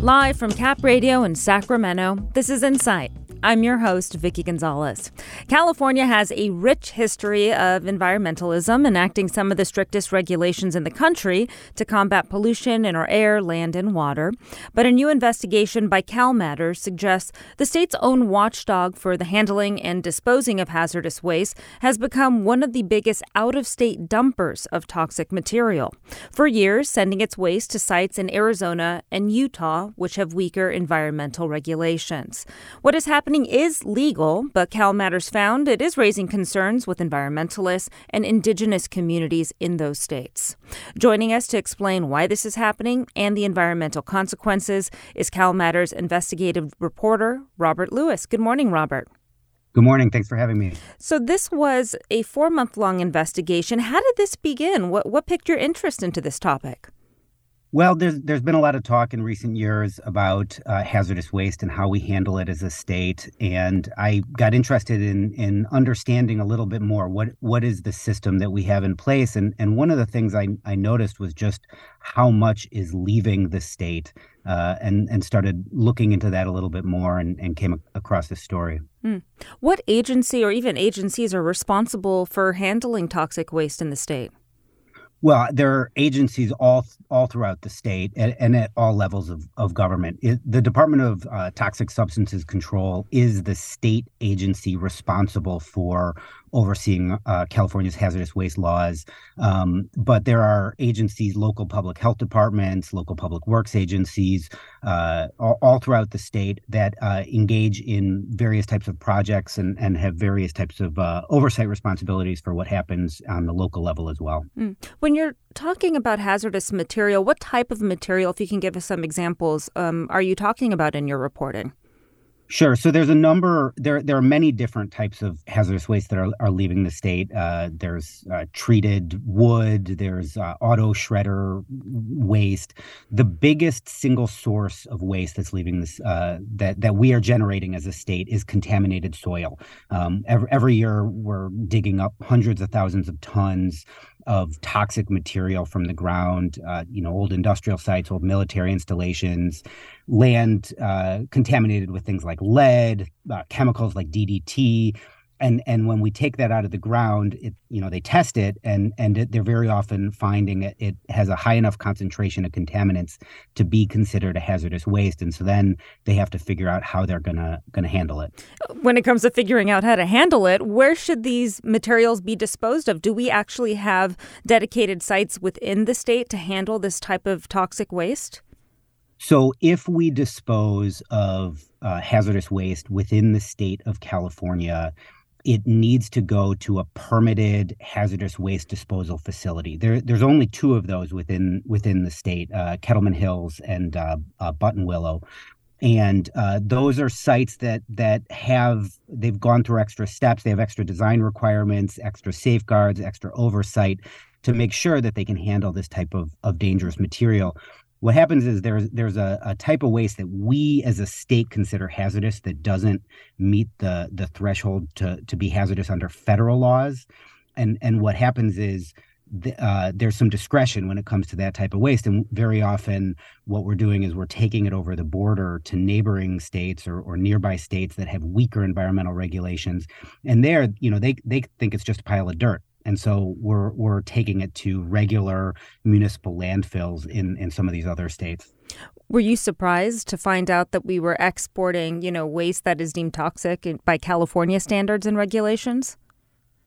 Live from Cap Radio in Sacramento, this is Insight. I'm your host, Vicki Gonzalez. California has a rich history of environmentalism, enacting some of the strictest regulations in the country to combat pollution in our air, land, and water. But a new investigation by Cal Matters suggests the state's own watchdog for the handling and disposing of hazardous waste has become one of the biggest out of state dumpers of toxic material. For years, sending its waste to sites in Arizona and Utah, which have weaker environmental regulations. What is happening? Happening is legal, but Cal Matters found it is raising concerns with environmentalists and indigenous communities in those states. Joining us to explain why this is happening and the environmental consequences is Cal Matters investigative reporter Robert Lewis. Good morning, Robert. Good morning. Thanks for having me. So, this was a four month long investigation. How did this begin? What, what piqued your interest into this topic? Well, there's there's been a lot of talk in recent years about uh, hazardous waste and how we handle it as a state, and I got interested in in understanding a little bit more what what is the system that we have in place, and and one of the things I I noticed was just how much is leaving the state, uh, and and started looking into that a little bit more, and and came across this story. Mm. What agency or even agencies are responsible for handling toxic waste in the state? Well, there are agencies all all throughout the state and, and at all levels of, of government. It, the Department of uh, Toxic Substances Control is the state agency responsible for overseeing uh, California's hazardous waste laws. Um, but there are agencies, local public health departments, local public works agencies, uh, all, all, throughout the state that uh, engage in various types of projects and, and have various types of uh, oversight responsibilities for what happens on the local level as well. Mm. When you're talking about hazardous material, what type of material, if you can give us some examples, um, are you talking about in your reporting? Sure. So there's a number. There there are many different types of hazardous waste that are, are leaving the state. Uh, there's uh, treated wood. There's uh, auto shredder waste. The biggest single source of waste that's leaving this uh, that that we are generating as a state is contaminated soil. Um, every, every year we're digging up hundreds of thousands of tons of toxic material from the ground, uh, you know, old industrial sites, old military installations, land uh, contaminated with things like lead, uh, chemicals like DDT, and and when we take that out of the ground it you know they test it and and it, they're very often finding it, it has a high enough concentration of contaminants to be considered a hazardous waste. And so then they have to figure out how they're gonna gonna handle it. When it comes to figuring out how to handle it where should these materials be disposed of? Do we actually have dedicated sites within the state to handle this type of toxic waste? So if we dispose of uh, hazardous waste within the state of California, it needs to go to a permitted hazardous waste disposal facility. There, there's only two of those within within the state: uh, Kettleman Hills and uh, uh, Buttonwillow. And uh, those are sites that that have they've gone through extra steps. They have extra design requirements, extra safeguards, extra oversight to make sure that they can handle this type of, of dangerous material what happens is there's there's a, a type of waste that we as a state consider hazardous that doesn't meet the the threshold to to be hazardous under federal laws. And and what happens is the, uh, there's some discretion when it comes to that type of waste. And very often what we're doing is we're taking it over the border to neighboring states or, or nearby states that have weaker environmental regulations. And there you know they they think it's just a pile of dirt and so we're we're taking it to regular municipal landfills in in some of these other states. Were you surprised to find out that we were exporting, you know, waste that is deemed toxic by California standards and regulations?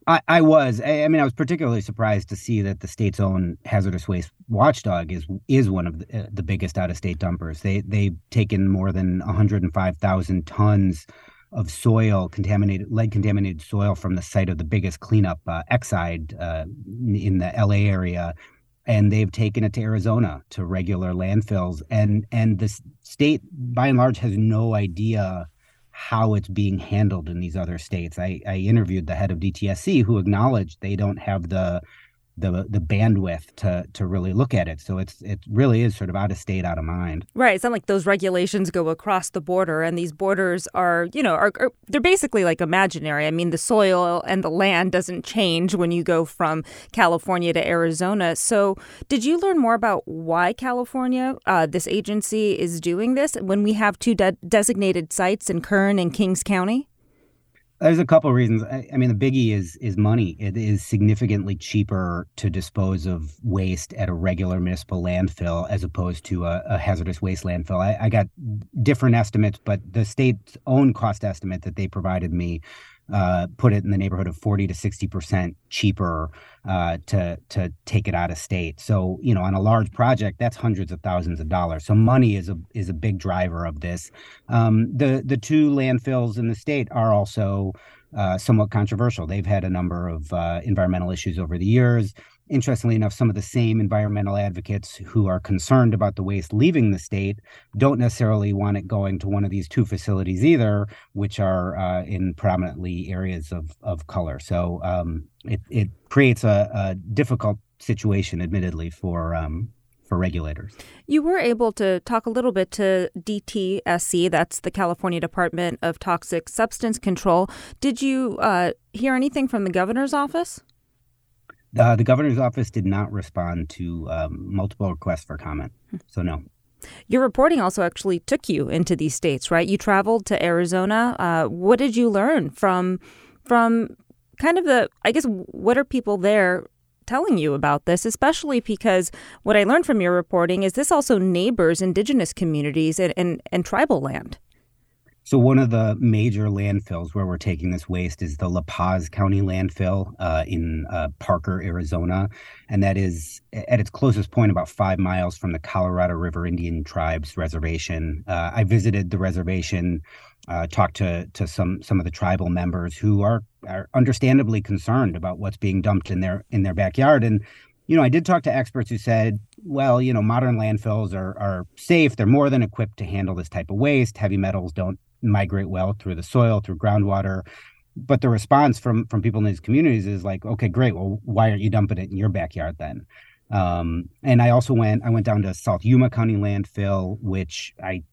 I, I was. I, I, mean, I was particularly surprised to see that the state's own hazardous waste watchdog is is one of the, uh, the biggest out of state dumpers. They they've taken more than 105,000 tons of soil contaminated lead contaminated soil from the site of the biggest cleanup uh, Exide uh, in the LA area and they've taken it to Arizona to regular landfills and and the state by and large has no idea how it's being handled in these other states. I, I interviewed the head of DTSC who acknowledged they don't have the the the bandwidth to to really look at it. So it's it really is sort of out of state, out of mind. Right. It's not like those regulations go across the border, and these borders are you know are, are they're basically like imaginary. I mean, the soil and the land doesn't change when you go from California to Arizona. So, did you learn more about why California, uh, this agency, is doing this when we have two de- designated sites in Kern and Kings County? There's a couple of reasons. I, I, mean, the biggie is is money. It is significantly cheaper to dispose of waste at a regular municipal landfill as opposed to a, a hazardous waste landfill. I, I, got different estimates, but the state's own cost estimate that they provided me uh, put it in the neighborhood of 40 to 60 percent cheaper uh, to to take it out of state. So you know, on a large project, that's hundreds of thousands of dollars. So money is a is a big driver of this. Um, the the two landfills in the state are also uh, somewhat controversial. They've had a number of uh, environmental issues over the years interestingly enough, some of the same environmental advocates who are concerned about the waste leaving the state don't necessarily want it going to one of these two facilities either, which are uh, in predominantly areas of, of color. So um, it, it creates a, a, difficult situation, admittedly, for um, for regulators. You were able to talk a little bit to DTSC, that's the California Department of Toxic Substance Control. Did you uh, hear anything from the governor's office? Uh, the governor's office did not respond to um, multiple requests for comment. So, no. Your reporting also actually took you into these states, right? You traveled to Arizona. Uh, what did you learn from from kind of the? I guess what are people there telling you about this? Especially because what I learned from your reporting is this also neighbors indigenous communities and, and, and tribal land. So one of the major landfills where we're taking this waste is the La Paz County landfill uh, in uh, Parker, Arizona, and that is at its closest point about five miles from the Colorado River Indian Tribes Reservation. Uh, I visited the reservation, uh, talked to to some some of the tribal members who are are understandably concerned about what's being dumped in their in their backyard, and you know, I did talk to experts who said, well, you know, modern landfills are are safe. They're more than equipped to handle this type of waste. Heavy metals don't migrate well through the soil, through groundwater. But the response from from people in these communities is like, okay, great. Well, why aren't you dumping it in your backyard then? Um, and I also went I went down to South Yuma County landfill, which I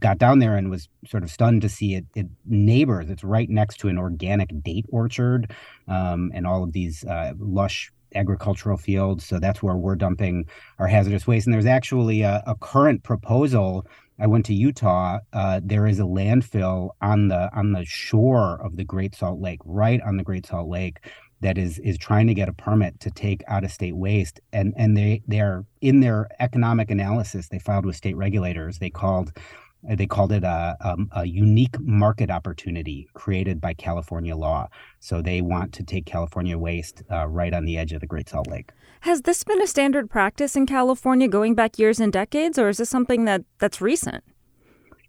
got down there and was sort of stunned to see it, it neighbors. It's right next to an organic date orchard um, and all of these uh, lush agricultural fields. So that's where we're dumping our hazardous waste. And there's actually a, a current proposal I went to Utah. Uh, there is a landfill on the on the shore of the Great Salt Lake, right on the Great Salt Lake, that is is trying to get a permit to take out of state waste. And and they they are in their economic analysis they filed with state regulators. They called they called it a, a, um, a, unique market opportunity created by California law. So they want to take California waste uh, right on the edge of the Great Salt Lake. Has this been a standard practice in California going back years and decades, or is this something that, that's recent?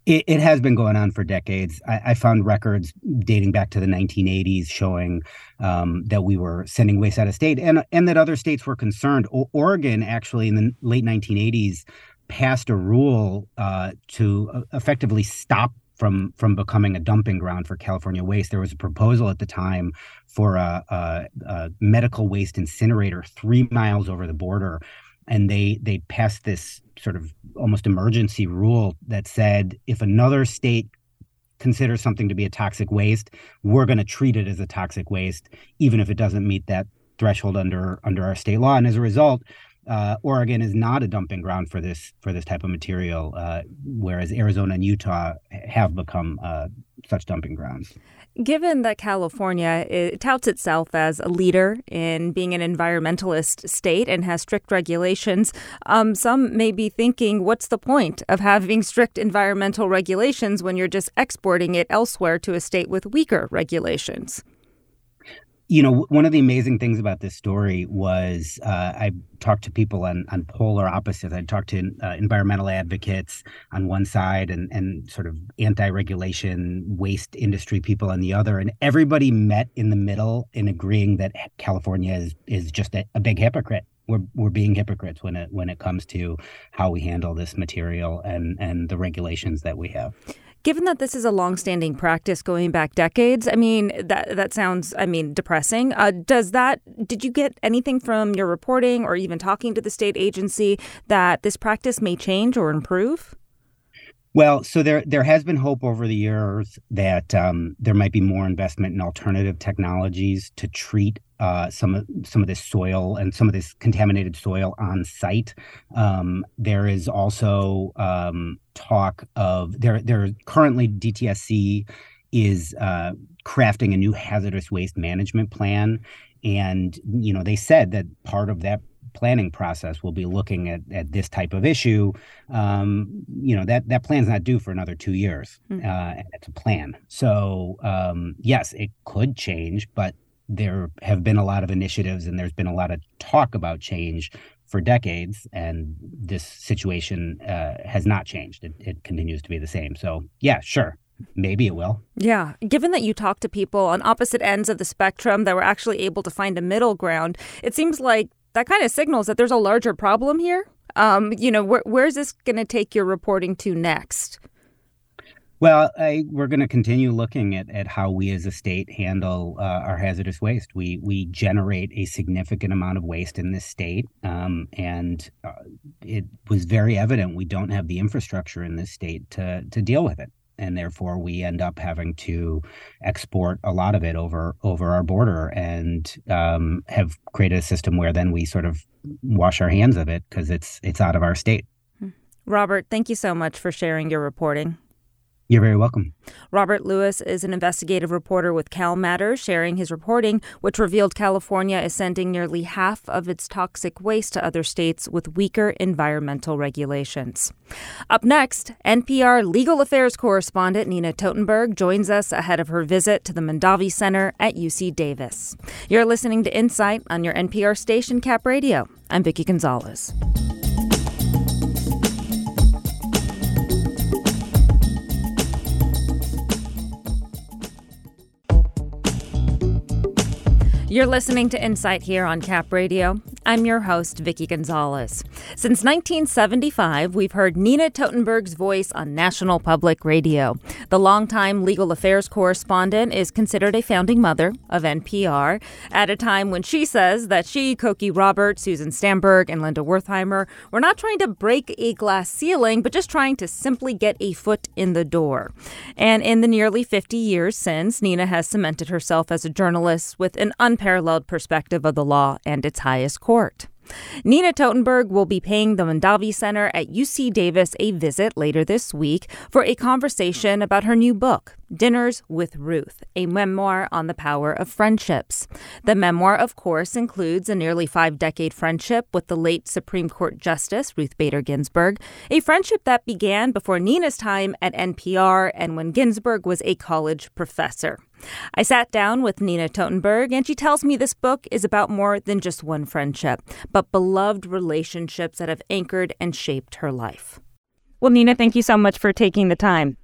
It, it has been going on for decades. I, I, found records dating back to the 1980s showing um, that we were sending waste out of state, and and that other states were concerned. O- Oregon actually in the late 1980s passed a rule uh, to uh, effectively stop from from becoming a dumping ground for California waste. There was a proposal at the time for a, a, a, medical waste incinerator three miles over the border, and they they passed this sort of almost emergency rule that said if another state considers something to be a toxic waste, we're going to treat it as a toxic waste, even if it doesn't meet that threshold under under our state law. And as a result, uh, Oregon is not a dumping ground for this for this type of material, uh, whereas Arizona and Utah have become uh, such dumping grounds. Given that California it touts itself as a leader in being an environmentalist state and has strict regulations, um, some may be thinking, what's the point of having strict environmental regulations when you're just exporting it elsewhere to a state with weaker regulations? You know, one of the amazing things about this story was uh, I talked to people on, on polar opposites. I talked to uh, environmental advocates on one side and, and sort of anti regulation waste industry people on the other. And everybody met in the middle in agreeing that California is, is just a, a big hypocrite. We're, we're being hypocrites when it when it comes to how we handle this material and, and the regulations that we have. Given that this is a longstanding practice going back decades, I mean that that sounds, I mean, depressing. Uh, does that? Did you get anything from your reporting or even talking to the state agency that this practice may change or improve? Well, so there there has been hope over the years that um, there might be more investment in alternative technologies to treat uh, some of some of this soil and some of this contaminated soil on site. Um, there is also um, talk of there there currently DTSC is uh, crafting a new hazardous waste management plan, and you know they said that part of that planning process will be looking at, at this type of issue, um, you know that that plan's not due for another two years. Mm-hmm. Uh, it's a plan. So um, yes, it could change, but there have been a lot of initiatives and there's been a lot of talk about change for decades, and this situation uh, has not changed. It, it continues to be the same. So yeah, sure. Maybe it will. Yeah. Given that you talk to people on opposite ends of the spectrum that were actually able to find a middle ground, it seems like that kind of signals that there's a larger problem here. Um, you know, wh- where's this going to take your reporting to next? Well, I, we're going to continue looking at, at how we as a state handle uh, our hazardous waste. We we generate a significant amount of waste in this state, um, and uh, it was very evident we don't have the infrastructure in this state to to deal with it and therefore we end up having to export a lot of it over over our border and um, have created a system where then we sort of wash our hands of it because it's it's out of our state. Robert, thank you so much for sharing your reporting. You're very welcome. Robert Lewis is an investigative reporter with Cal Matters, sharing his reporting, which revealed California is sending nearly half of its toxic waste to other states with weaker environmental regulations. Up next, NPR legal affairs correspondent Nina Totenberg joins us ahead of her visit to the Mondavi Center at UC Davis. You're listening to Insight on your NPR station, Cap Radio. I'm Vicki Gonzalez. You're listening to Insight here on Cap Radio. I'm your host, Vicki Gonzalez. Since 1975, we've heard Nina Totenberg's voice on National Public Radio. The longtime legal affairs correspondent is considered a founding mother of NPR at a time when she says that she, Cokie Roberts, Susan Stamberg, and Linda Wertheimer were not trying to break a glass ceiling, but just trying to simply get a foot in the door. And in the nearly 50 years since, Nina has cemented herself as a journalist with an unparalleled perspective of the law and its highest court. Nina Totenberg will be paying the Mondavi Center at UC Davis a visit later this week for a conversation about her new book, Dinners with Ruth, a memoir on the power of friendships. The memoir, of course, includes a nearly five decade friendship with the late Supreme Court Justice Ruth Bader Ginsburg, a friendship that began before Nina's time at NPR and when Ginsburg was a college professor. I sat down with Nina Totenberg, and she tells me this book is about more than just one friendship, but beloved relationships that have anchored and shaped her life. Well, Nina, thank you so much for taking the time.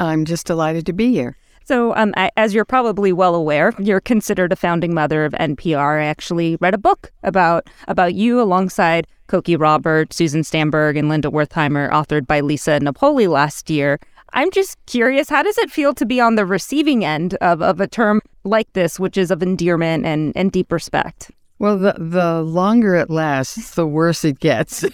I'm just delighted to be here. So, um, as you're probably well aware, you're considered a founding mother of NPR. I actually read a book about about you alongside Cokie Robert, Susan Stamberg, and Linda Wertheimer, authored by Lisa Napoli last year. I'm just curious, how does it feel to be on the receiving end of, of a term like this, which is of endearment and, and deep respect? Well, the, the longer it lasts, the worse it gets.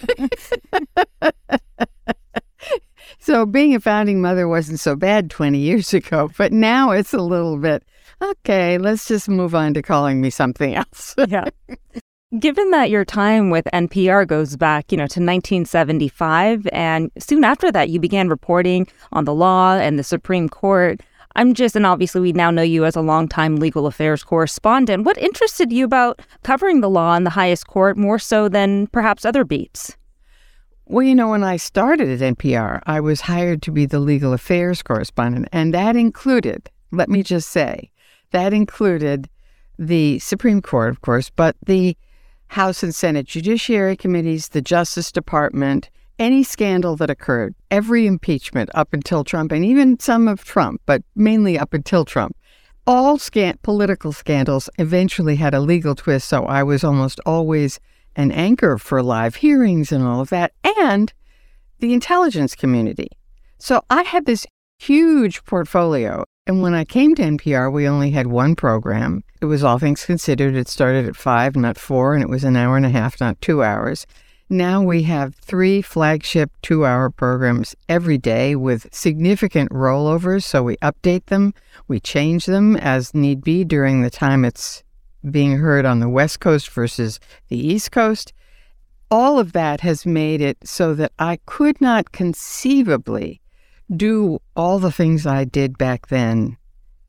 so being a founding mother wasn't so bad 20 years ago, but now it's a little bit, okay, let's just move on to calling me something else. yeah. Given that your time with NPR goes back, you know, to 1975 and soon after that you began reporting on the law and the Supreme Court, I'm just and obviously we now know you as a longtime legal affairs correspondent. What interested you about covering the law in the highest court more so than perhaps other beats? Well, you know, when I started at NPR, I was hired to be the legal affairs correspondent, and that included, let me just say, that included the Supreme Court, of course, but the House and Senate Judiciary Committees, the Justice Department, any scandal that occurred, every impeachment up until Trump, and even some of Trump, but mainly up until Trump, all scan- political scandals eventually had a legal twist. So I was almost always an anchor for live hearings and all of that, and the intelligence community. So I had this huge portfolio. And when I came to NPR, we only had one program. It was All Things Considered. It started at five, not four, and it was an hour and a half, not two hours. Now we have three flagship two hour programs every day with significant rollovers. So we update them, we change them as need be during the time it's being heard on the West Coast versus the East Coast. All of that has made it so that I could not conceivably do all the things I did back then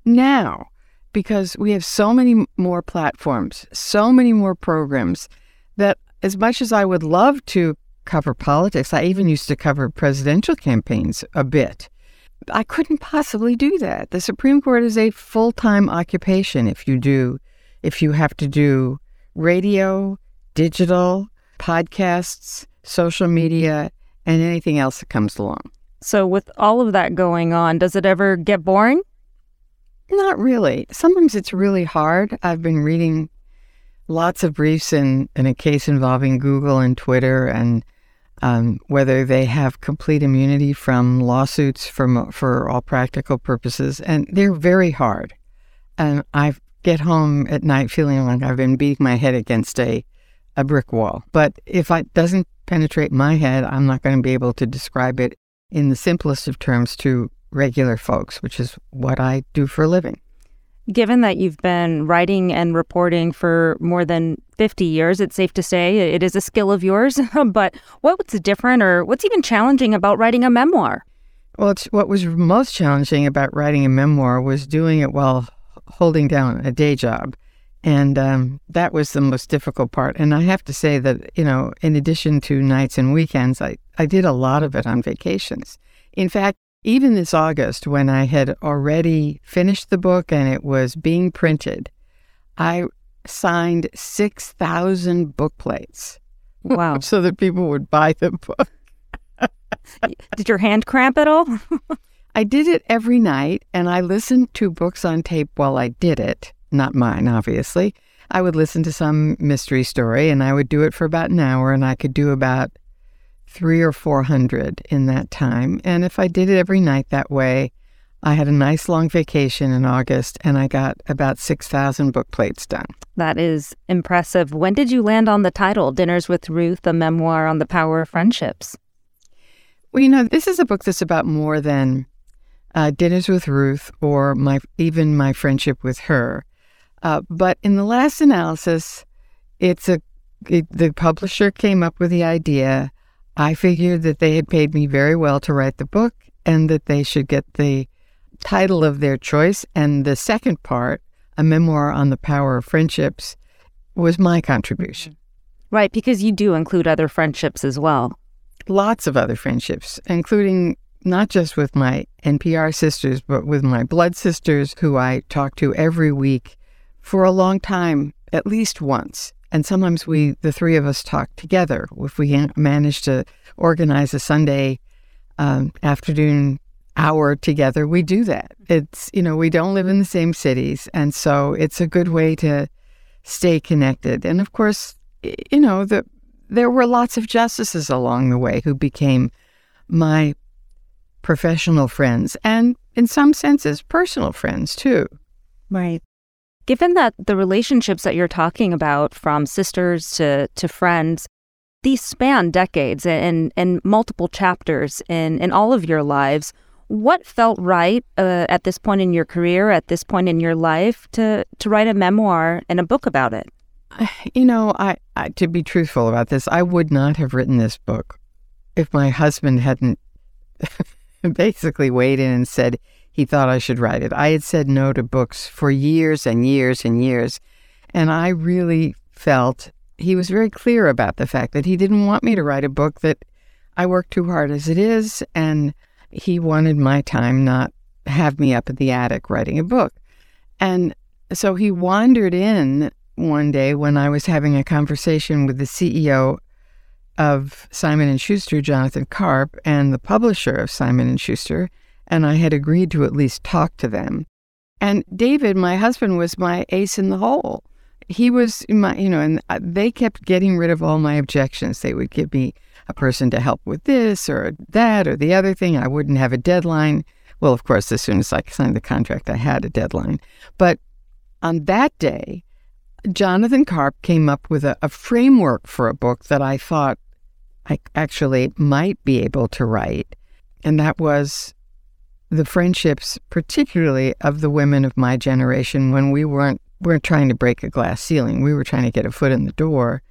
now because we have so many more platforms, so many more programs that as much as I would love to cover politics, I even used to cover presidential campaigns a bit. I couldn't possibly do that. The Supreme Court is a full time occupation if you do, if you have to do radio, digital, podcasts, social media, and anything else that comes along. So, with all of that going on, does it ever get boring? Not really. Sometimes it's really hard. I've been reading lots of briefs in, in a case involving Google and Twitter and um, whether they have complete immunity from lawsuits from, for all practical purposes. And they're very hard. And I get home at night feeling like I've been beating my head against a, a brick wall. But if it doesn't penetrate my head, I'm not going to be able to describe it in the simplest of terms to regular folks, which is what I do for a living. Given that you've been writing and reporting for more than 50 years, it's safe to say it is a skill of yours. but what's different or what's even challenging about writing a memoir? Well, what was most challenging about writing a memoir was doing it while holding down a day job. And um, that was the most difficult part. And I have to say that, you know, in addition to nights and weekends, I, I did a lot of it on vacations. In fact, even this August, when I had already finished the book and it was being printed, I signed 6,000 book plates. Wow. so that people would buy the book. did your hand cramp at all? I did it every night and I listened to books on tape while I did it. Not mine, obviously. I would listen to some mystery story and I would do it for about an hour and I could do about three or four hundred in that time. And if I did it every night that way, I had a nice long vacation in August and I got about 6,000 book plates done. That is impressive. When did you land on the title, Dinners with Ruth, a memoir on the power of friendships? Well, you know, this is a book that's about more than uh, Dinners with Ruth or my even my friendship with her. Uh, but in the last analysis, it's a it, the publisher came up with the idea I figured that they had paid me very well to write the book and that they should get the title of their choice. And the second part, a memoir on the power of friendships, was my contribution. Right, because you do include other friendships as well. Lots of other friendships, including not just with my NPR sisters, but with my blood sisters, who I talk to every week for a long time, at least once. And sometimes we, the three of us, talk together. If we manage to organize a Sunday um, afternoon hour together, we do that. It's, you know, we don't live in the same cities. And so it's a good way to stay connected. And of course, you know, the, there were lots of justices along the way who became my professional friends and, in some senses, personal friends too. Right. Given that the relationships that you're talking about, from sisters to, to friends, these span decades and, and multiple chapters in, in all of your lives, what felt right uh, at this point in your career, at this point in your life, to, to write a memoir and a book about it? You know, I, I to be truthful about this, I would not have written this book if my husband hadn't basically weighed in and said, he thought I should write it. I had said no to books for years and years and years. And I really felt he was very clear about the fact that he didn't want me to write a book that I work too hard as it is. And he wanted my time, not have me up in the attic writing a book. And so he wandered in one day when I was having a conversation with the CEO of Simon and Schuster, Jonathan Karp, and the publisher of Simon and Schuster, and I had agreed to at least talk to them. And David, my husband, was my ace in the hole. He was my, you know, and uh, they kept getting rid of all my objections. They would give me a person to help with this or that or the other thing. I wouldn't have a deadline Well, of course, as soon as I signed the contract, I had a deadline. But on that day, Jonathan Karp came up with a, a framework for a book that I thought I actually might be able to write. And that was the friendships, particularly of the women of my generation when we weren't weren't trying to break a glass ceiling. We were trying to get a foot in the door.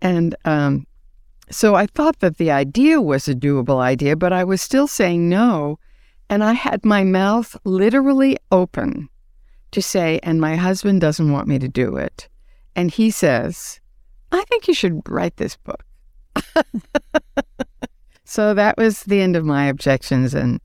And um, so I thought that the idea was a doable idea, but I was still saying no. And I had my mouth literally open to say, and my husband doesn't want me to do it. And he says, I think you should write this book. so that was the end of my objections and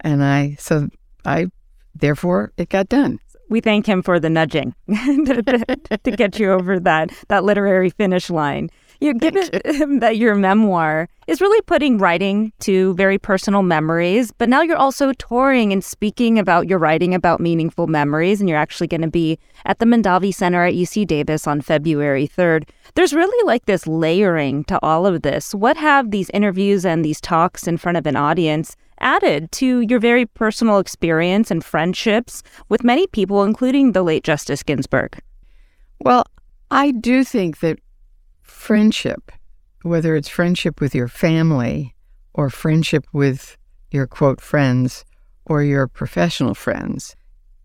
and I so I therefore it got done. We thank him for the nudging to get you over that that literary finish line. You given you. that your memoir is really putting writing to very personal memories, but now you're also touring and speaking about your writing about meaningful memories, and you're actually going to be at the Mondavi Center at UC Davis on February 3rd. There's really like this layering to all of this. What have these interviews and these talks in front of an audience added to your very personal experience and friendships with many people, including the late Justice Ginsburg? Well, I do think that friendship, whether it's friendship with your family or friendship with your quote friends or your professional friends,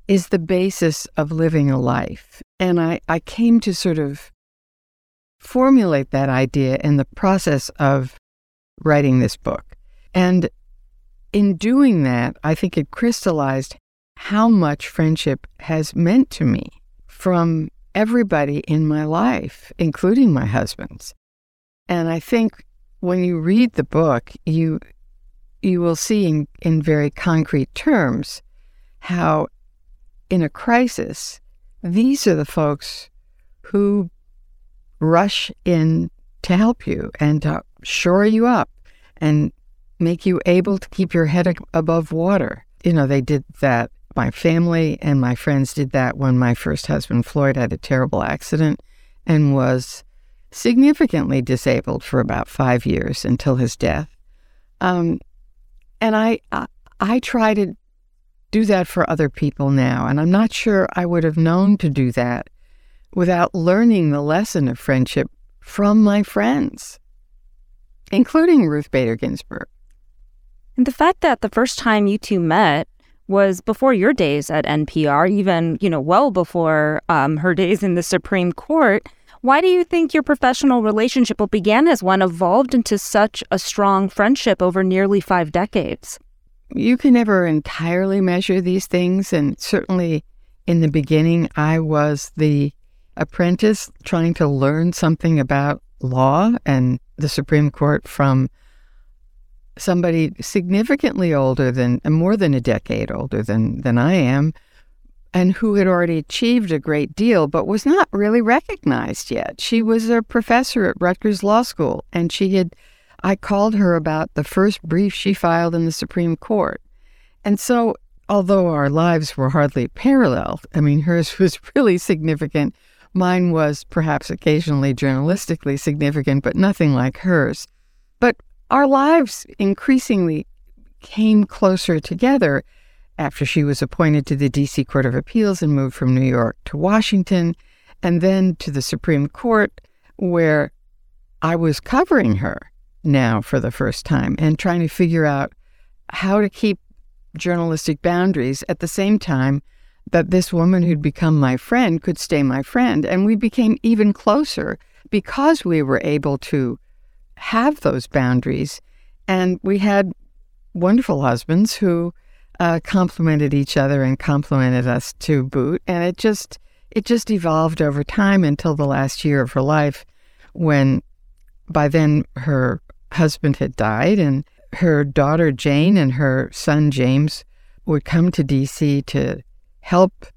is the basis of living a life. And I, I came to sort of formulate that idea in the process of writing this book. And in doing that, I think it crystallized how much friendship has meant to me from everybody in my life, including my husband's. And I think when you read the book, you you will see in, in very concrete terms how in a crisis, these are the folks who rush in to help you and to shore you up and make you able to keep your head above water. You know, they did that. My family and my friends did that when my first husband, Floyd, had a terrible accident and was significantly disabled for about five years until his death. Um, and I, I, I try to do that for other people now. And I'm not sure I would have known to do that without learning the lesson of friendship from my friends, including Ruth Bader Ginsburg. And the fact that the first time you two met was before your days at NPR, even, you know, well before um, her days in the Supreme Court. Why do you think your professional relationship, began as one, evolved into such a strong friendship over nearly five decades? You can never entirely measure these things. And certainly in the beginning, I was the apprentice trying to learn something about law and the Supreme Court from somebody significantly older than, more than a decade older than, than I am, and who had already achieved a great deal but was not really recognized yet. She was a professor at Rutgers Law School, and she had, I called her about the first brief she filed in the Supreme Court. And so, although our lives were hardly parallel, I mean, hers was really significant. Mine was perhaps occasionally journalistically significant, but nothing like hers. Our lives increasingly came closer together after she was appointed to the D.C. Court of Appeals and moved from New York to Washington, and then to the Supreme Court, where I was covering her now for the first time and trying to figure out how to keep journalistic boundaries at the same time that this woman who'd become my friend could stay my friend. And we became even closer because we were able to have those boundaries. And we had wonderful husbands who uh, complemented each other and complimented us to boot. And it just it just evolved over time until the last year of her life, when by then her husband had died, and her daughter Jane and her son James would come to D.C. to help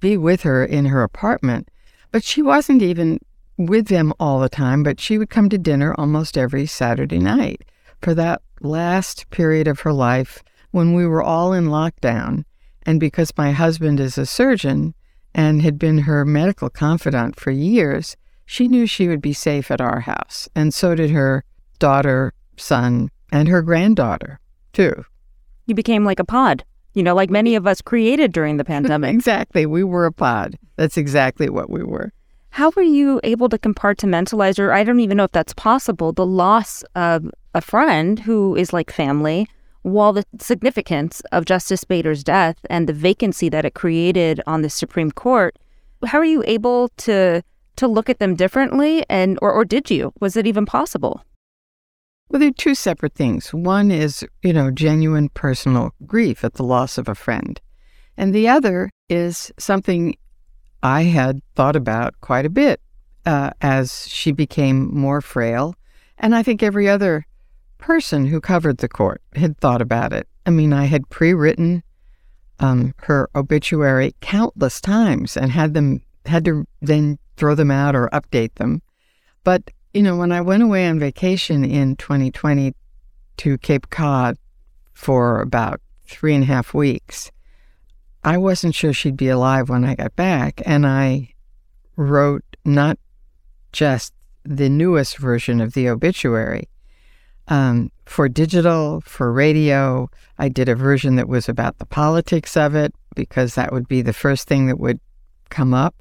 be with her in her apartment. But she wasn't even with them all the time, but she would come to dinner almost every Saturday night for that last period of her life when we were all in lockdown. And because my husband is a surgeon and had been her medical confidant for years, she knew she would be safe at our house. And so did her daughter, son, and her granddaughter, too. You became like a pod. you know, like many of us created during the pandemic. exactly. We were a pod. That's exactly what we were. How were you able to compartmentalize, or I don't even know if that's possible, the loss of a friend who is like family, while the significance of Justice Bader's death and the vacancy that it created on the Supreme Court, how are you able to to look at them differently and or, or did you? Was it even possible? Well, they're two separate things. One is, you know, genuine personal grief at the loss of a friend. And the other is something I had thought about quite a bit uh, as she became more frail. And I think every other person who covered the court had thought about it. I mean, I had pre written um, her obituary countless times and had them had to then throw them out or update them. But you know, when I went away on vacation in 2020 to Cape Cod for about three and a half weeks, I wasn't sure she'd be alive when I got back, and I wrote not just the newest version of the obituary, um, for digital, for radio. I did a version that was about the politics of it because that would be the first thing that would come up.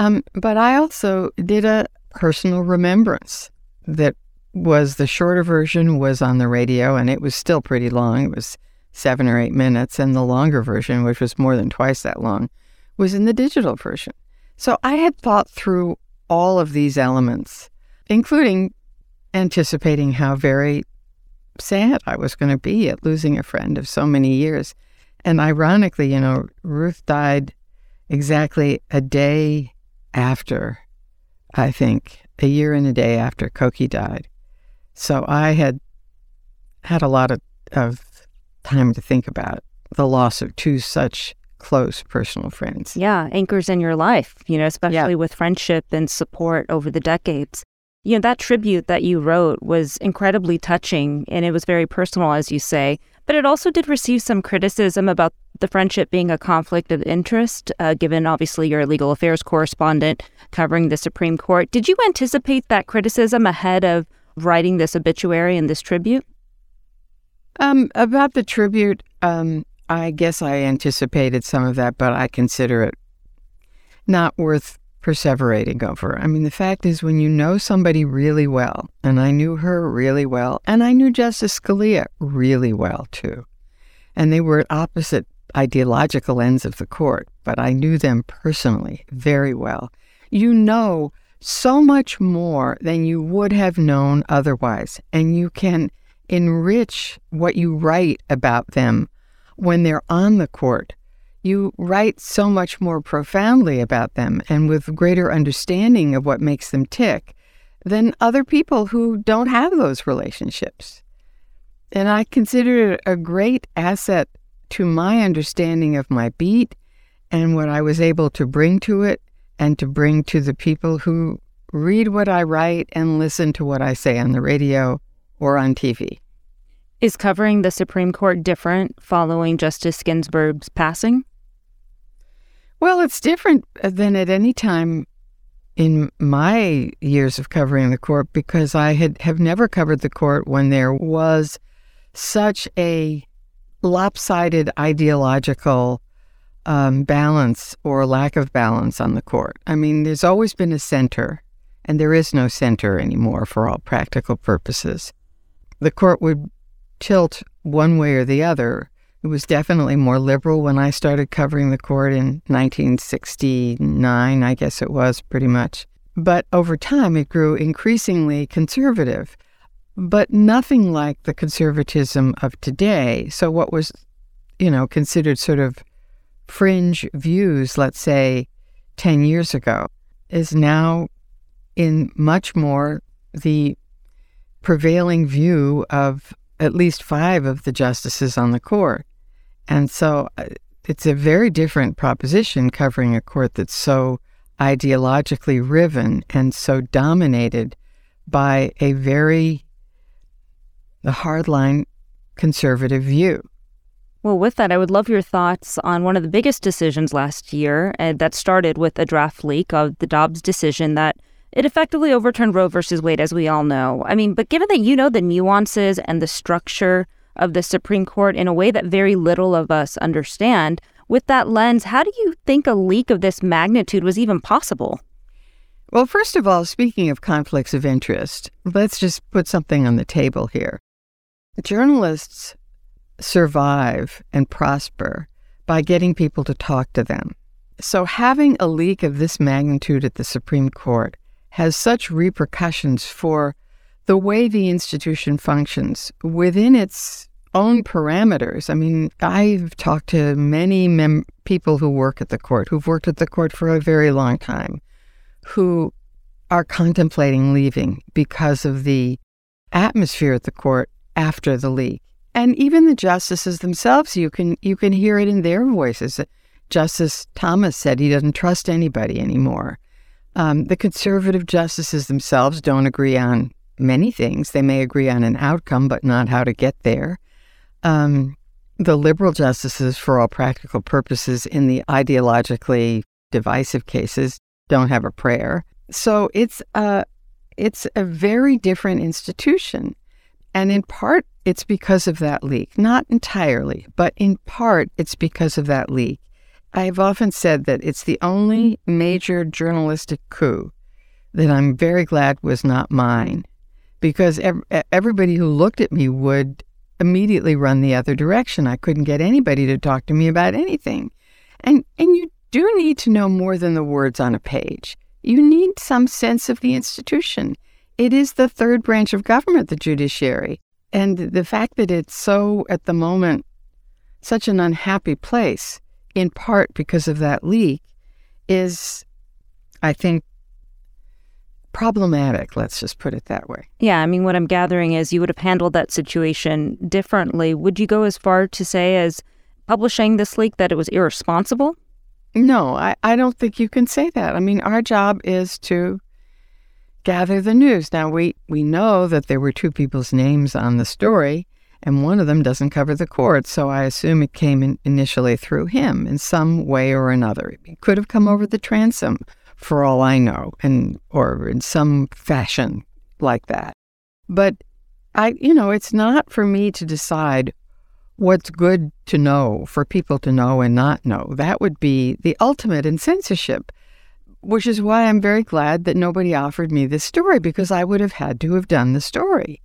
Um, but I also did a personal remembrance that was the shorter version was on the radio and it was still pretty long. It was seven or eight minutes. And the longer version, which was more than twice that long, was in the digital version. So I had thought through all of these elements, including anticipating how very sad I was going to be at losing a friend of so many years. And ironically, you know, Ruth died exactly a day after, I think, a year and a day after Cokie died. So I had had a lot of, of time to think about the loss of two such close personal friends. Yeah, anchors in your life, you know, especially yeah. with friendship and support over the decades you know, that tribute that you wrote was incredibly touching and it was very personal, as you say. But it also did receive some criticism about the friendship being a conflict of interest, uh, given obviously you're a legal affairs correspondent covering the Supreme Court. Did you anticipate that criticism ahead of writing this obituary and this tribute? Um, about the tribute, um, I guess I anticipated some of that, but I consider it not worth perseverating over. I mean, the fact is, when you know somebody really well, and I knew her really well, and I knew Justice Scalia really well too, and they were at opposite ideological ends of the court, but I knew them personally very well. You know so much more than you would have known otherwise, and you can enrich what you write about them when they're on the court you write so much more profoundly about them and with greater understanding of what makes them tick than other people who don't have those relationships. And I consider it a great asset to my understanding of my beat and what I was able to bring to it and to bring to the people who read what I write and listen to what I say on the radio or on TV. Is covering the Supreme Court different following Justice Ginsburg's passing? Well, it's different than at any time in my years of covering the court because I had have never covered the court when there was such a lopsided ideological um, balance or lack of balance on the court. I mean, there's always been a center, and there is no center anymore for all practical purposes. The court would tilt one way or the other it was definitely more liberal when I started covering the court in 1969, I guess it was pretty much. But over time, it grew increasingly conservative, but nothing like the conservatism of today. So, what was, you know, considered sort of fringe views, let's say 10 years ago, is now in much more the prevailing view of at least five of the justices on the court. And so uh, it's a very different proposition covering a court that's so ideologically riven and so dominated by a very the hardline conservative view. Well, with that, I would love your thoughts on one of the biggest decisions last year uh, that started with a draft leak of the Dobbs decision that it effectively overturned Roe versus Wade, as we all know. I mean, but given that you know the nuances and the structure of the Supreme Court in a way that very little of us understand. With that lens, how do you think a leak of this magnitude was even possible? Well, first of all, speaking of conflicts of interest, let's just put something on the table here. Journalists survive and prosper by getting people to talk to them. So, having a leak of this magnitude at the Supreme Court has such repercussions for the way the institution functions within its own parameters. I mean, I've talked to many mem- people who work at the court, who've worked at the court for a very long time who are contemplating leaving because of the atmosphere at the court after the leak. And even the justices themselves, you can you can hear it in their voices. Justice Thomas said he doesn't trust anybody anymore. Um, the conservative justices themselves don't agree on many things. They may agree on an outcome, but not how to get there. Um, the liberal justices, for all practical purposes, in the ideologically divisive cases, don't have a prayer. So it's a, it's a very different institution. And in part, it's because of that leak. Not entirely, but in part, it's because of that leak. I've often said that it's the only mm-hmm. major journalistic coup that I'm very glad was not mine, because ev- everybody who looked at me would immediately run the other direction. I couldn't get anybody to talk to me about anything. And, and you do need to know more than the words on a page. You need some sense of the institution. It is the third branch of government, the judiciary. And the fact that it's so, at the moment, such an unhappy place, in part because of that leak, is, I think, problematic. Let's just put it that way. Yeah, I mean, what I'm gathering is you would have handled that situation differently. Would you go as far to say as publishing this leak that it was irresponsible? No, I, I don't think you can say that. I mean, our job is to gather the news. Now, we, we know that there were two people's names on the story, and one of them doesn't cover the court, so I assume it came in initially through him in some way or another. It could have come over the transom, for all I know, and or in some fashion like that. But I, you know, it's not for me to decide what's good to know for people to know and not know. That would be the ultimate in censorship, which is why I'm very glad that nobody offered me this story because I would have had to have done the story.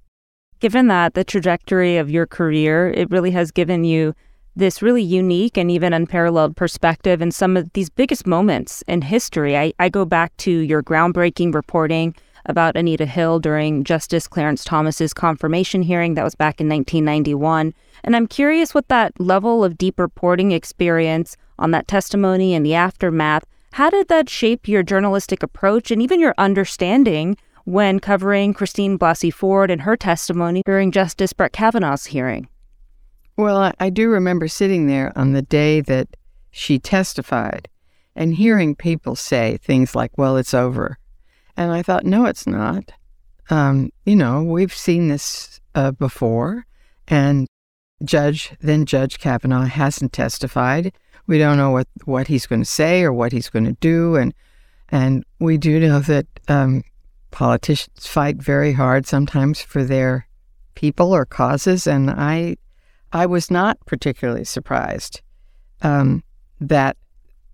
Given that the trajectory of your career, it really has given you this really unique and even unparalleled perspective in some of these biggest moments in history. I, I go back to your groundbreaking reporting about Anita Hill during Justice Clarence Thomas's confirmation hearing that was back in 1991 and I'm curious what that level of deep reporting experience on that testimony and the aftermath, how did that shape your journalistic approach and even your understanding when covering Christine Blasey Ford and her testimony during Justice Brett Kavanaugh's hearing? Well, I do remember sitting there on the day that she testified and hearing people say things like, well, it's over. And I thought, no, it's not. Um, you know, we've seen this uh, before. And Judge, then Judge Kavanaugh hasn't testified. We don't know what, what he's going to say or what he's going to do. And, and we do know that um, politicians fight very hard sometimes for their people or causes. And I, I was not particularly surprised um, that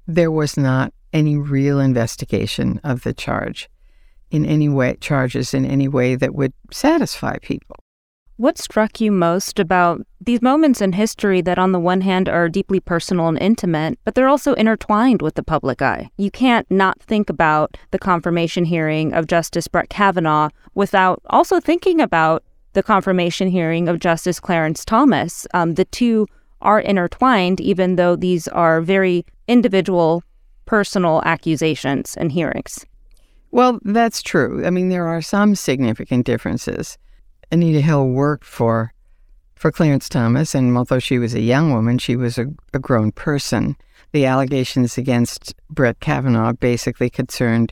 there was not any real investigation of the charge in any way, charges in any way that would satisfy people. What struck you most about these moments in history that, on the one hand, are deeply personal and intimate, but they're also intertwined with the public eye? You can't not think about the confirmation hearing of Justice Brett Kavanaugh without also thinking about the confirmation hearing of Justice Clarence Thomas. Um, the two are intertwined, even though these are very individual, personal accusations and hearings. Well, that's true. I mean, there are some significant differences. Anita Hill worked for for Clarence Thomas, and although she was a young woman, she was a, a grown person. The allegations against Brett Kavanaugh basically concerned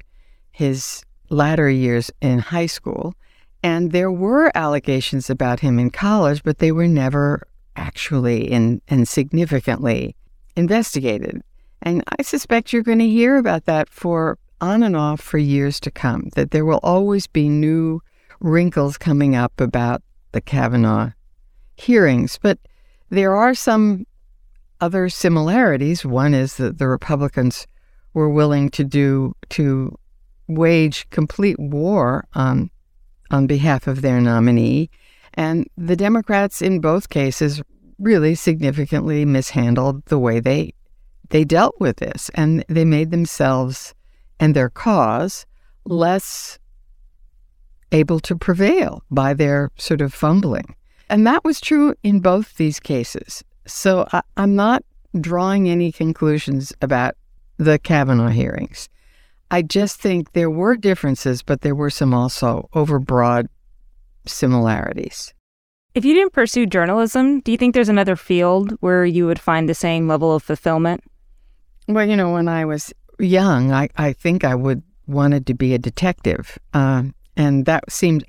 his latter years in high school, and there were allegations about him in college, but they were never actually and, and significantly investigated. And I suspect you're going to hear about that for on and off for years to come, that there will always be new wrinkles coming up about the Kavanaugh hearings, but there are some other similarities. One is that the Republicans were willing to do to wage complete war on on behalf of their nominee, and the Democrats in both cases really significantly mishandled the way they they dealt with this, and they made themselves and their cause less able to prevail by their sort of fumbling. And that was true in both these cases. So I, am not drawing any conclusions about the Kavanaugh hearings. I just think there were differences, but there were some also overbroad similarities. If you didn't pursue journalism, do you think there's another field where you would find the same level of fulfillment? Well, you know, when I was young, I, I think I would wanted to be a detective. Uh, and that seemed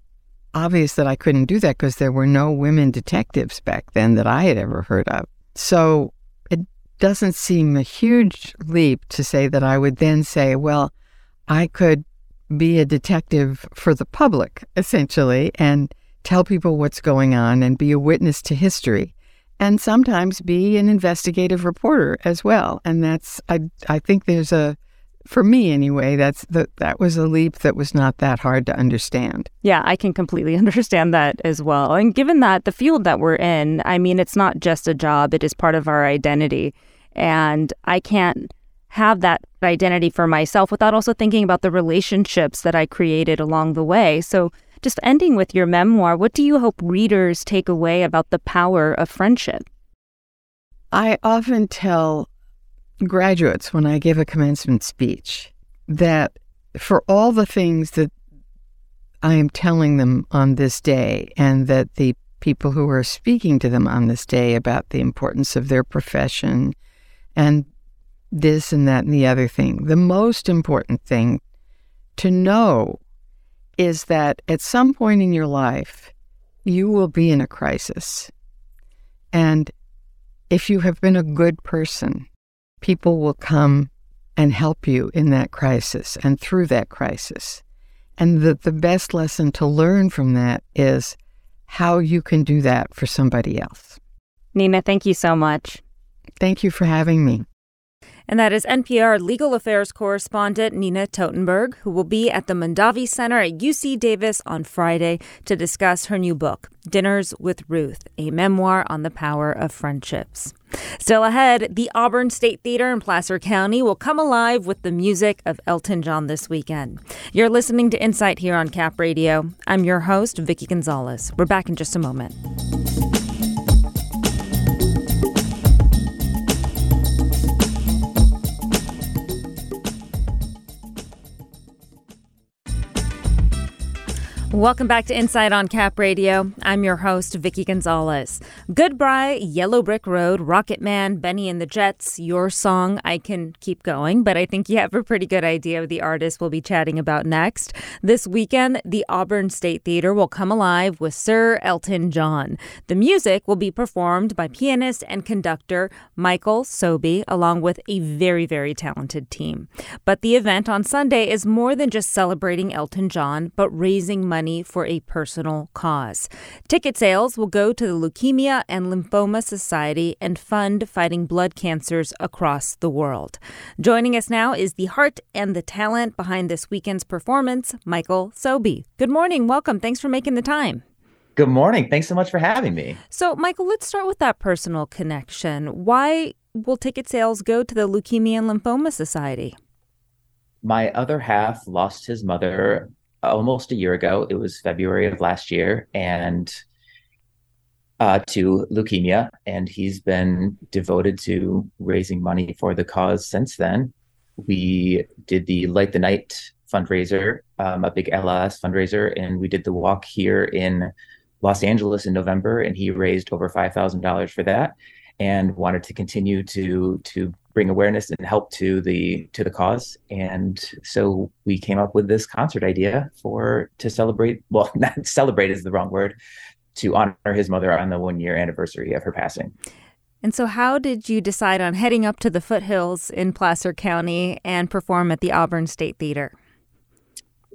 obvious that I couldn't do that because there were no women detectives back then that I had ever heard of. So it doesn't seem a huge leap to say that I would then say, well, I could be a detective for the public, essentially, and tell people what's going on and be a witness to history. And sometimes be an investigative reporter as well. And that's, I, I think there's a, for me anyway, that's the, that was a leap that was not that hard to understand. Yeah, I can completely understand that as well. And given that the field that we're in, I mean, it's not just a job, it is part of our identity. And I can't have that identity for myself without also thinking about the relationships that I created along the way. So, just ending with your memoir, what do you hope readers take away about the power of friendship? I often tell graduates when I give a commencement speech that for all the things that I am telling them on this day, and that the people who are speaking to them on this day about the importance of their profession and this and that and the other thing, the most important thing to know is that at some point in your life, you will be in a crisis. And if you have been a good person, people will come and help you in that crisis and through that crisis. And the, the best lesson to learn from that is how you can do that for somebody else. Nina, thank you so much. Thank you for having me. And that is NPR legal affairs correspondent Nina Totenberg, who will be at the Mondavi Center at UC Davis on Friday to discuss her new book, Dinners with Ruth, a memoir on the power of friendships. Still ahead, the Auburn State Theater in Placer County will come alive with the music of Elton John this weekend. You're listening to Insight here on Cap Radio. I'm your host, Vicki Gonzalez. We're back in just a moment. Welcome back to Insight on Cap Radio. I'm your host, Vicki Gonzalez. Goodbye, Yellow Brick Road, Rocket Man, Bennie and the Jets, your song. I can keep going, but I think you have a pretty good idea of the artist we'll be chatting about next. This weekend, the Auburn State Theater will come alive with Sir Elton John. The music will be performed by pianist and conductor Michael Sobey, along with a very, very talented team. But the event on Sunday is more than just celebrating Elton John, but raising money money for a personal cause. Ticket sales will go to the Leukemia and Lymphoma Society and fund fighting blood cancers across the world. Joining us now is the heart and the talent behind this weekend's performance, Michael Sobey. Good morning. Welcome. Thanks for making the time. Good morning. Thanks so much for having me. So, Michael, let's start with that personal connection. Why will ticket sales go to the Leukemia and Lymphoma Society? My other half lost his mother almost a year ago. It was February of last year, and uh, to leukemia, and he's been devoted to raising money for the cause since then. We did the Light the Night fundraiser, um, a big LS fundraiser, and we did the walk here in Los Angeles in November, and he raised over five thousand dollars for that, and wanted to continue to to bring awareness and help to the to the cause. And so we came up with this concert idea for to celebrate well not celebrate is the wrong word to honor his mother on the one year anniversary of her passing. And so how did you decide on heading up to the foothills in placer county and perform at the auburn state theater?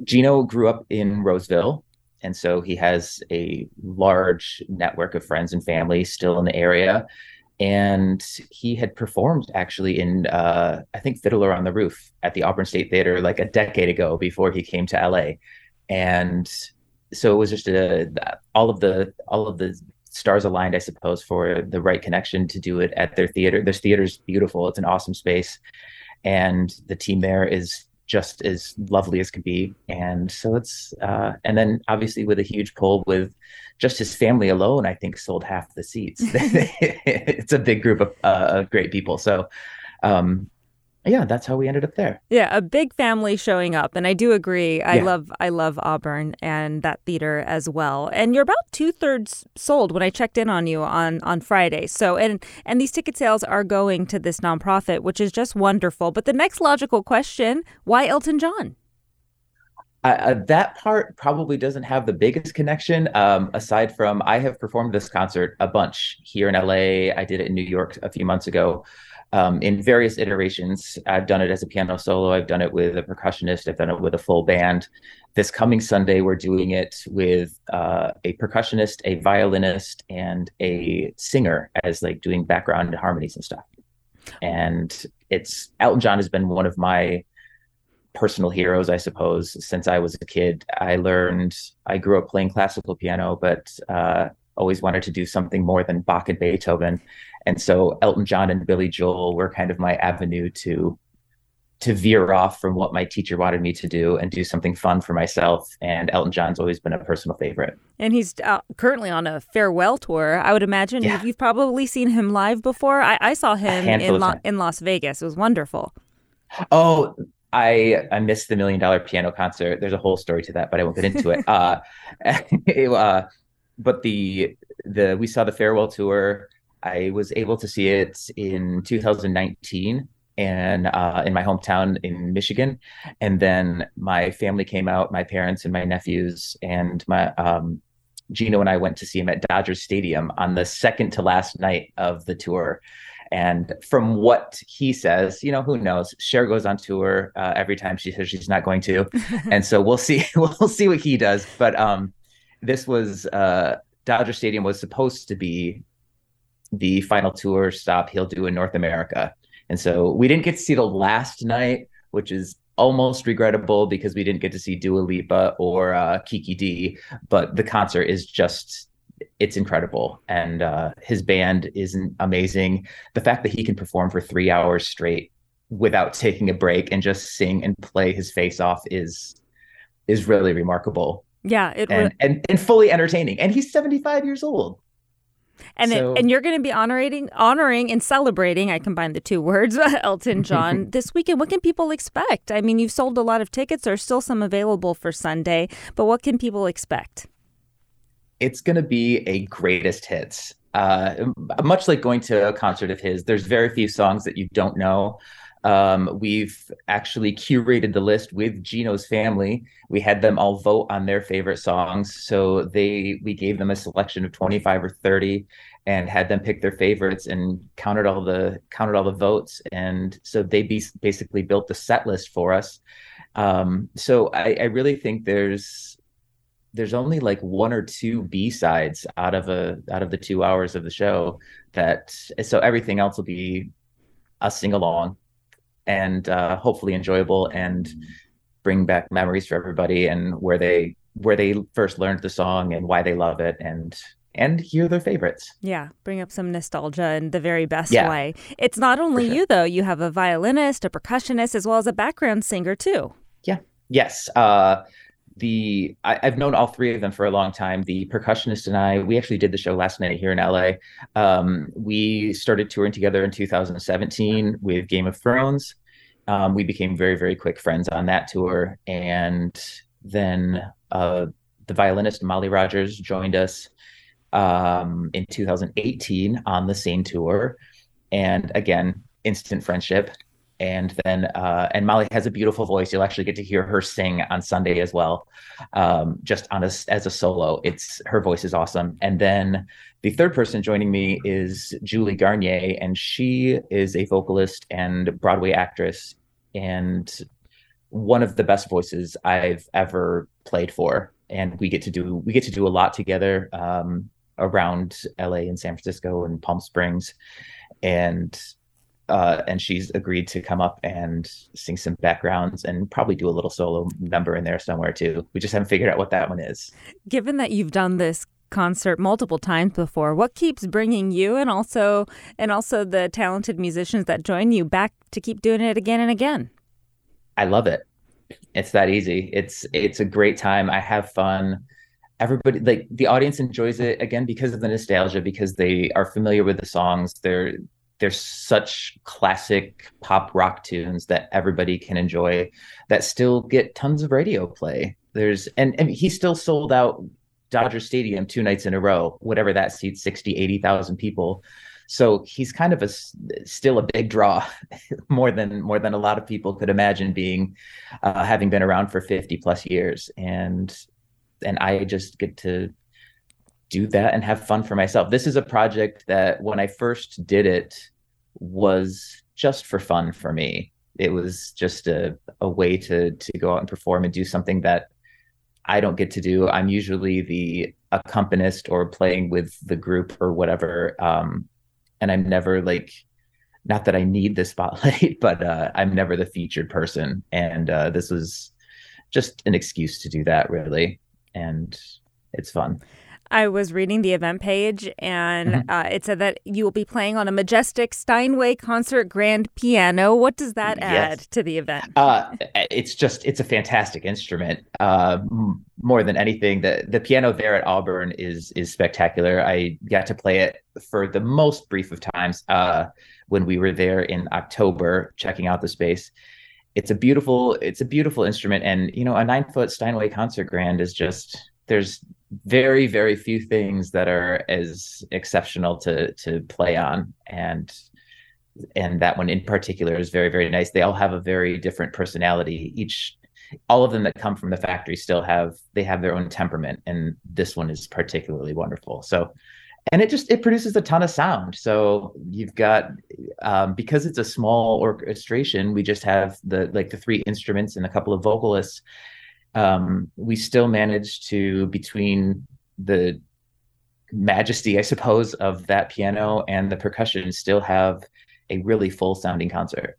Gino grew up in roseville And so he has a large network of friends and family still in the area. And he had performed actually in, uh, I think, Fiddler on the Roof at the Auburn State Theater like a decade ago before he came to LA. And so it was just a, all of the all of the stars aligned, I suppose, for the right connection to do it at their theater. Their theater's beautiful. It's an awesome space. And the team there is just as lovely as can be. And so it's, uh, and then obviously with a huge pull with just his family alone, I think sold half the seats. it's a big group of uh, great people. So, um, yeah, that's how we ended up there. Yeah, a big family showing up, and I do agree. I yeah. love I love Auburn and that theater as well. And you're about two thirds sold when I checked in on you on on Friday. So and and these ticket sales are going to this nonprofit, which is just wonderful. But the next logical question: Why Elton John? Uh, that part probably doesn't have the biggest connection. Um, aside from, I have performed this concert a bunch here in LA. I did it in New York a few months ago um, in various iterations. I've done it as a piano solo. I've done it with a percussionist. I've done it with a full band. This coming Sunday, we're doing it with uh, a percussionist, a violinist, and a singer as like doing background harmonies and stuff. And it's Elton John has been one of my personal heroes, I suppose, since I was a kid. I learned, I grew up playing classical piano, but uh, always wanted to do something more than Bach and Beethoven. And so Elton John and Billy Joel were kind of my avenue to to veer off from what my teacher wanted me to do and do something fun for myself. And Elton John's always been a personal favorite. And he's uh, currently on a farewell tour. I would imagine yeah. you've probably seen him live before. I, I saw him in Lo- in Las Vegas. It was wonderful. Oh, I I missed the million dollar piano concert. There's a whole story to that, but I won't get into it. uh, it uh, but the the we saw the farewell tour I was able to see it in 2019 and uh, in my hometown in Michigan. And then my family came out, my parents and my nephews, and my um, Gino and I went to see him at Dodger Stadium on the second to last night of the tour. And from what he says, you know, who knows? Cher goes on tour uh, every time she says she's not going to, and so we'll see. We'll see what he does. But um, this was uh, Dodger Stadium was supposed to be the final tour stop he'll do in North America. And so we didn't get to see the last night, which is almost regrettable because we didn't get to see Dua Lipa or uh, Kiki Dee. But the concert is just, it's incredible. And uh, his band is amazing. The fact that he can perform for three hours straight without taking a break and just sing and play his face off is is really remarkable. Yeah, it and, and and fully entertaining. And he's 75 years old. And so, it, and you're going to be honoring honoring and celebrating. I combine the two words, Elton John, this weekend. What can people expect? I mean, you've sold a lot of tickets. There's still some available for Sunday, but what can people expect? It's going to be a greatest hits. Uh, much like going to a concert of his, there's very few songs that you don't know. Um, we've actually curated the list with Gino's family. We had them all vote on their favorite songs. So they we gave them a selection of 25 or 30 and had them pick their favorites and counted all the counted all the votes. And so they be, basically built the set list for us. Um, so I, I really think there's there's only like one or two B sides out of a out of the two hours of the show that so everything else will be a sing along and uh, hopefully enjoyable and bring back memories for everybody and where they where they first learned the song and why they love it and and hear their favorites. Yeah, bring up some nostalgia in the very best yeah, way. It's not only sure. you though; you have a violinist, a percussionist, as well as a background singer too. Yeah. Yes. Uh, the I, have known all three of them for a long time. The percussionist and I, we actually did the show last night here in LA. Um, we started touring together in 2017 with Game of Thrones. Um, we became very, very quick friends on that tour, and then uh, the violinist Molly Rogers joined us um, in 2018 on the same tour, and again, instant friendship and then uh, and Molly has a beautiful voice. You'll actually get to hear her sing on Sunday as well, um, just on a, as a solo. It's her voice is awesome. And then the third person joining me is Julie Garnier, and she is a vocalist and Broadway actress, and one of the best voices I've ever played for. and we get to do we get to do a lot together um, around LA and San Francisco and Palm Springs, and uh, and she's agreed to come up and sing some backgrounds and probably do a little solo number in there somewhere too. We just haven't figured out what that one is. Given that you've done this concert multiple times before, what keeps bringing you and also and also the talented musicians that join you back to keep doing it again and again? I love it. It's that easy. It's it's a great time. I have fun. Everybody like the audience enjoys it again because of the nostalgia because they are familiar with the songs. They're there's such classic pop rock tunes that everybody can enjoy that still get tons of radio play. There's and, and he still sold out Dodger Stadium two nights in a row, whatever that seats 60, 80,000 people. So he's kind of a still a big draw, more than more than a lot of people could imagine being, uh, having been around for 50 plus years. And and I just get to do that and have fun for myself. This is a project that when I first did it was just for fun for me. It was just a, a way to to go out and perform and do something that I don't get to do. I'm usually the accompanist or playing with the group or whatever. Um, and I'm never like, not that I need the spotlight, but uh, I'm never the featured person. And uh, this was just an excuse to do that, really. And it's fun. I was reading the event page, and mm-hmm. uh, it said that you will be playing on a majestic Steinway concert grand piano. What does that add yes. to the event? Uh, it's just it's a fantastic instrument. Uh, m- more than anything, the the piano there at Auburn is is spectacular. I got to play it for the most brief of times uh, when we were there in October, checking out the space. It's a beautiful it's a beautiful instrument, and you know a nine foot Steinway concert grand is just there's very very few things that are as exceptional to to play on. And and that one in particular is very very nice. They all have a very different personality. Each all of them that come from the factory still have they have their own temperament. And this one is particularly wonderful. So and it just it produces a ton of sound. So you've got um, because it's a small orchestration we just have the like the three instruments and a couple of vocalists um, we still managed to between the majesty, I suppose, of that piano and the percussion, still have a really full sounding concert.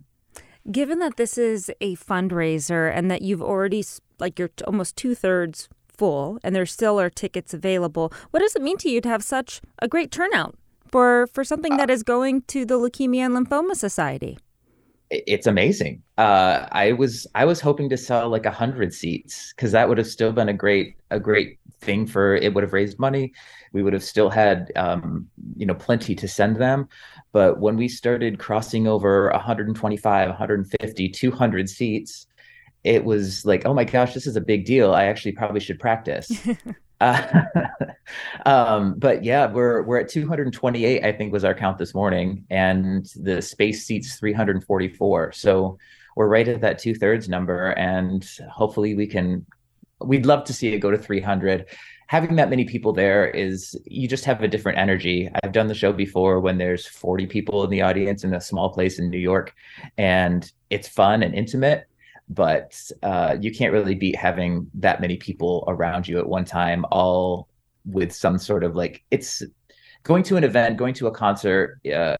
Given that this is a fundraiser and that you've already like you're almost two thirds full and there still are tickets available, what does it mean to you to have such a great turnout for for something that is going to the Leukemia and Lymphoma Society? It's amazing. Uh, I was I was hoping to sell like a hundred seats because that would have still been a great a great thing for it would have raised money. We would have still had um, you know plenty to send them. But when we started crossing over 125, 150, 200 seats, it was like, oh my gosh, this is a big deal. I actually probably should practice. Uh, um, but yeah, we're we're at 228. I think was our count this morning, and the space seats 344. So we're right at that two thirds number, and hopefully we can. We'd love to see it go to 300. Having that many people there is you just have a different energy. I've done the show before when there's 40 people in the audience in a small place in New York, and it's fun and intimate but uh, you can't really beat having that many people around you at one time, all with some sort of like it's going to an event, going to a concert. Uh,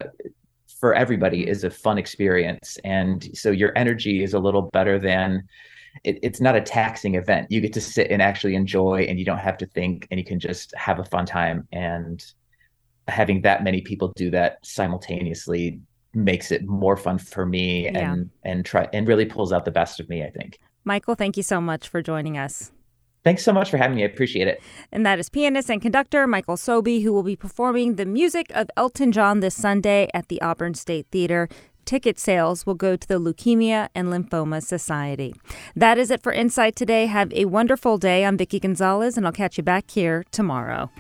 for everybody is a fun experience. And so your energy is a little better than it, it's not a taxing event. You get to sit and actually enjoy and you don't have to think and you can just have a fun time. And having that many people do that simultaneously makes it more fun for me yeah. and and try and really pulls out the best of me i think. Michael thank you so much for joining us Thanks so much for having me. I appreciate it. And that is pianist and conductor Michael Sobey, who will be performing the music of Elton John this Sunday at the Auburn State Theater. Ticket sales will go to the Leukemia and Lymphoma Society. That is it for Insight today. Have a wonderful day. I'm Vicki Gonzalez, and I'll catch you back here tomorrow.